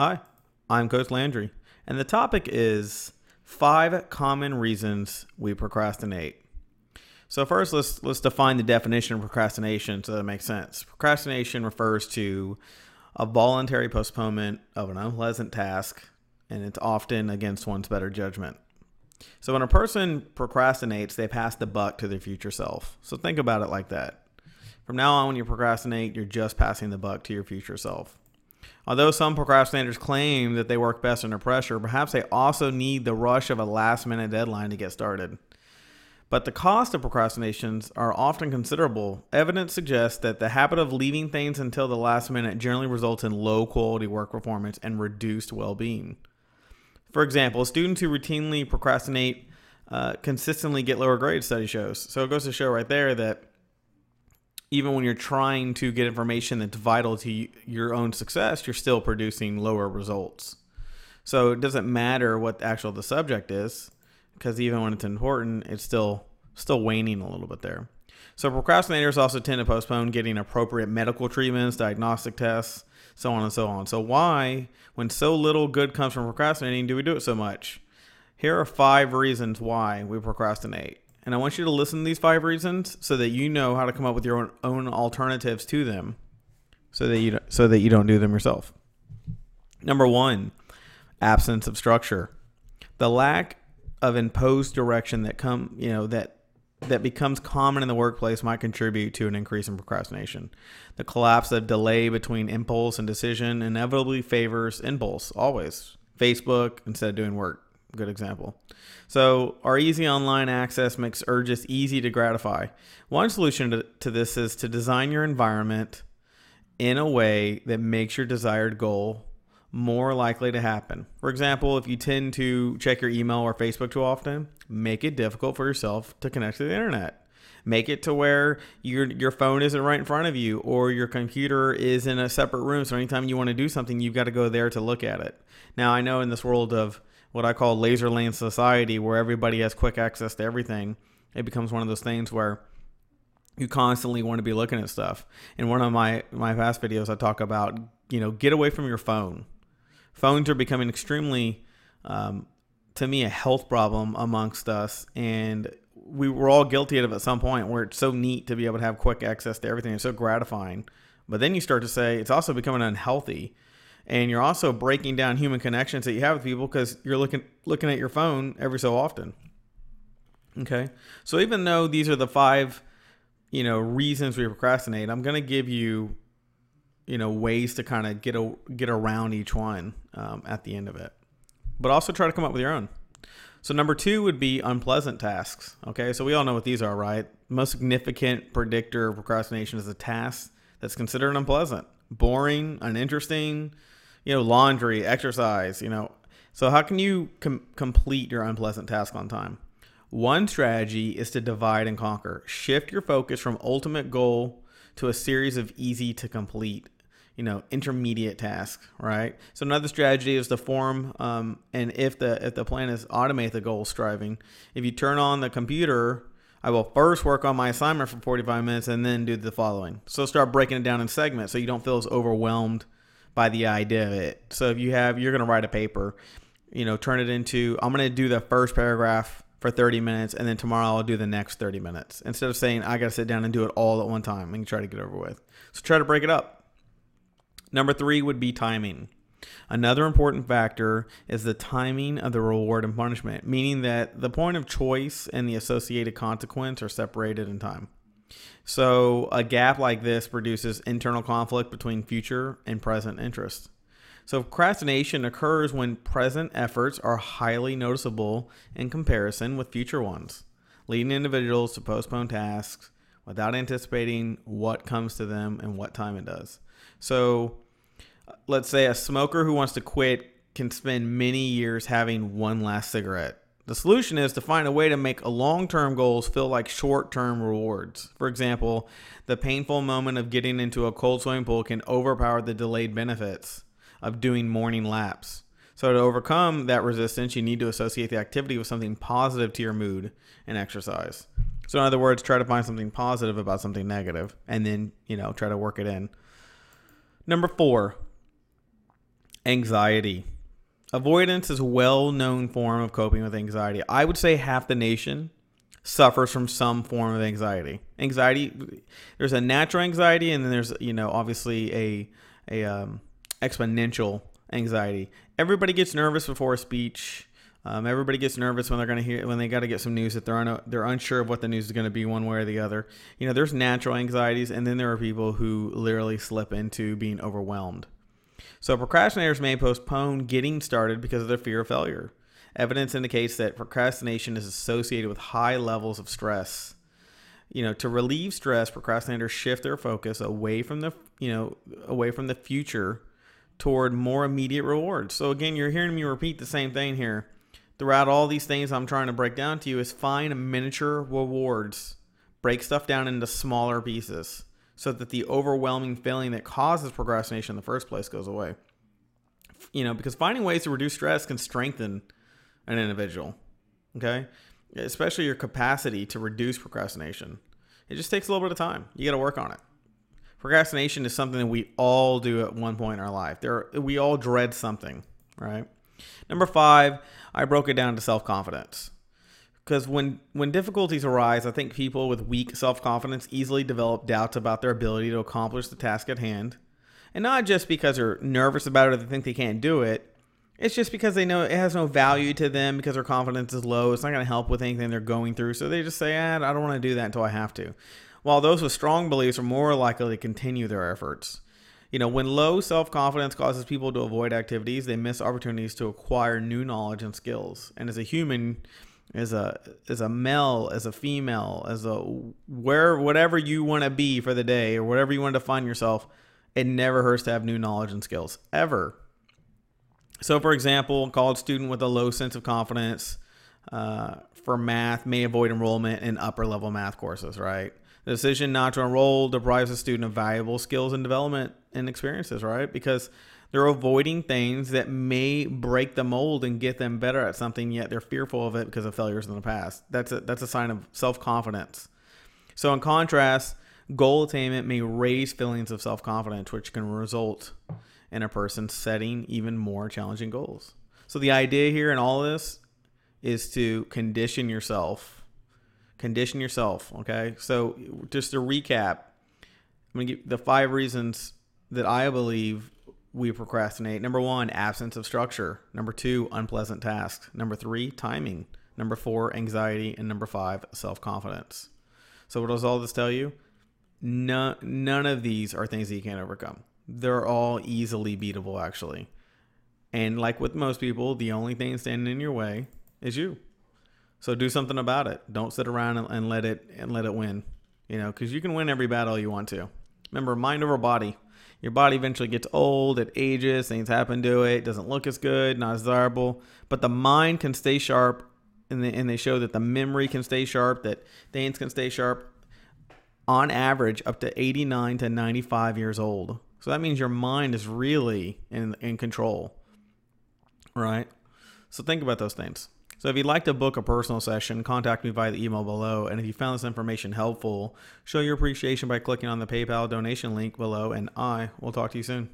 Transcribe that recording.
Hi, I'm Coach Landry, and the topic is five common reasons we procrastinate. So first, let's let's define the definition of procrastination so that it makes sense. Procrastination refers to a voluntary postponement of an unpleasant task, and it's often against one's better judgment. So when a person procrastinates, they pass the buck to their future self. So think about it like that. From now on, when you procrastinate, you're just passing the buck to your future self. Although some procrastinators claim that they work best under pressure, perhaps they also need the rush of a last minute deadline to get started. But the cost of procrastinations are often considerable. Evidence suggests that the habit of leaving things until the last minute generally results in low quality work performance and reduced well being. For example, students who routinely procrastinate uh, consistently get lower grades, study shows. So it goes to show right there that even when you're trying to get information that's vital to your own success, you're still producing lower results. So it doesn't matter what the actual the subject is, because even when it's important, it's still still waning a little bit there. So procrastinators also tend to postpone getting appropriate medical treatments, diagnostic tests, so on and so on. So why, when so little good comes from procrastinating, do we do it so much? Here are five reasons why we procrastinate. And I want you to listen to these five reasons so that you know how to come up with your own, own alternatives to them so that you so that you don't do them yourself. Number 1, absence of structure. The lack of imposed direction that come, you know, that that becomes common in the workplace might contribute to an increase in procrastination. The collapse of delay between impulse and decision inevitably favors impulse always. Facebook instead of doing work good example. So, our easy online access makes urges easy to gratify. One solution to, to this is to design your environment in a way that makes your desired goal more likely to happen. For example, if you tend to check your email or Facebook too often, make it difficult for yourself to connect to the internet. Make it to where your your phone isn't right in front of you or your computer is in a separate room. So anytime you want to do something, you've got to go there to look at it. Now I know in this world of what I call laser lane society, where everybody has quick access to everything, it becomes one of those things where you constantly want to be looking at stuff. In one of my my past videos, I talk about you know get away from your phone. Phones are becoming extremely, um, to me, a health problem amongst us, and we were all guilty of it at some point where it's so neat to be able to have quick access to everything. It's so gratifying, but then you start to say it's also becoming unhealthy and you're also breaking down human connections that you have with people because you're looking looking at your phone every so often. Okay, so even though these are the five, you know, reasons we procrastinate, I'm going to give you, you know, ways to kind of get a, get around each one um, at the end of it, but also try to come up with your own. So number two would be unpleasant tasks. Okay, so we all know what these are, right? Most significant predictor of procrastination is a task that's considered unpleasant, boring, uninteresting, you know, laundry, exercise, you know. So how can you com- complete your unpleasant task on time? One strategy is to divide and conquer. Shift your focus from ultimate goal to a series of easy to complete, you know, intermediate tasks, right? So another strategy is to form, um, and if the if the plan is automate the goal striving, if you turn on the computer, I will first work on my assignment for 45 minutes and then do the following. So start breaking it down in segments so you don't feel as overwhelmed by the idea of it. So if you have, you're going to write a paper, you know, turn it into, I'm going to do the first paragraph for 30 minutes and then tomorrow I'll do the next 30 minutes instead of saying I got to sit down and do it all at one time and try to get over with. So try to break it up. Number three would be timing. Another important factor is the timing of the reward and punishment, meaning that the point of choice and the associated consequence are separated in time. So a gap like this produces internal conflict between future and present interests. So procrastination occurs when present efforts are highly noticeable in comparison with future ones, leading individuals to postpone tasks without anticipating what comes to them and what time it does. So let's say a smoker who wants to quit can spend many years having one last cigarette the solution is to find a way to make long term goals feel like short term rewards. For example, the painful moment of getting into a cold swimming pool can overpower the delayed benefits of doing morning laps. So, to overcome that resistance, you need to associate the activity with something positive to your mood and exercise. So, in other words, try to find something positive about something negative and then, you know, try to work it in. Number four, Anxiety. Avoidance is a well known form of coping with anxiety. I would say half the nation suffers from some form of anxiety. Anxiety, there's a natural anxiety, and then there's, you know, obviously a, a um, exponential anxiety. Everybody gets nervous before a speech. Um, everybody gets nervous when they're going to hear when they got to get some news that they're un, they're unsure of what the news is going to be one way or the other. You know, there's natural anxieties, and then there are people who literally slip into being overwhelmed. So procrastinators may postpone getting started because of their fear of failure. Evidence indicates that procrastination is associated with high levels of stress. You know, to relieve stress, procrastinators shift their focus away from the you know away from the future toward more immediate rewards. So again, you're hearing me repeat the same thing here throughout all these things I'm trying to break down to you is find miniature rewards. Break stuff down into smaller pieces so that the overwhelming feeling that causes procrastination in the first place goes away. You know, because finding ways to reduce stress can strengthen an individual. Okay? Especially your capacity to reduce procrastination. It just takes a little bit of time. You got to work on it. Procrastination is something that we all do at one point in our life. There, we all dread something, right? Number five, I broke it down to self confidence. Because when, when difficulties arise, I think people with weak self confidence easily develop doubts about their ability to accomplish the task at hand. And not just because they're nervous about it or they think they can't do it, it's just because they know it has no value to them because their confidence is low. It's not going to help with anything they're going through. So they just say, eh, I don't want to do that until I have to. While those with strong beliefs are more likely to continue their efforts. You know, when low self confidence causes people to avoid activities, they miss opportunities to acquire new knowledge and skills. And as a human, as a as a male, as a female, as a where whatever you want to be for the day or whatever you want to find yourself, it never hurts to have new knowledge and skills ever. So, for example, a college student with a low sense of confidence uh, for math may avoid enrollment in upper level math courses, right? The decision not to enroll deprives a student of valuable skills and development and experiences, right? Because they're avoiding things that may break the mold and get them better at something, yet they're fearful of it because of failures in the past. That's a, that's a sign of self confidence. So, in contrast, goal attainment may raise feelings of self confidence, which can result in a person setting even more challenging goals. So, the idea here in all this is to condition yourself Condition yourself. Okay. So just to recap, I'm going to give the five reasons that I believe we procrastinate. Number one, absence of structure. Number two, unpleasant tasks. Number three, timing. Number four, anxiety. And number five, self confidence. So, what does all this tell you? None, none of these are things that you can't overcome. They're all easily beatable, actually. And like with most people, the only thing standing in your way is you. So do something about it. Don't sit around and, and let it and let it win. You know, because you can win every battle you want to. Remember, mind over body. Your body eventually gets old, it ages, things happen to it, doesn't look as good, not as desirable. But the mind can stay sharp, and they, and they show that the memory can stay sharp, that things can stay sharp on average up to 89 to 95 years old. So that means your mind is really in, in control, right? So think about those things. So if you'd like to book a personal session, contact me via the email below. And if you found this information helpful, show your appreciation by clicking on the PayPal donation link below. And I will talk to you soon.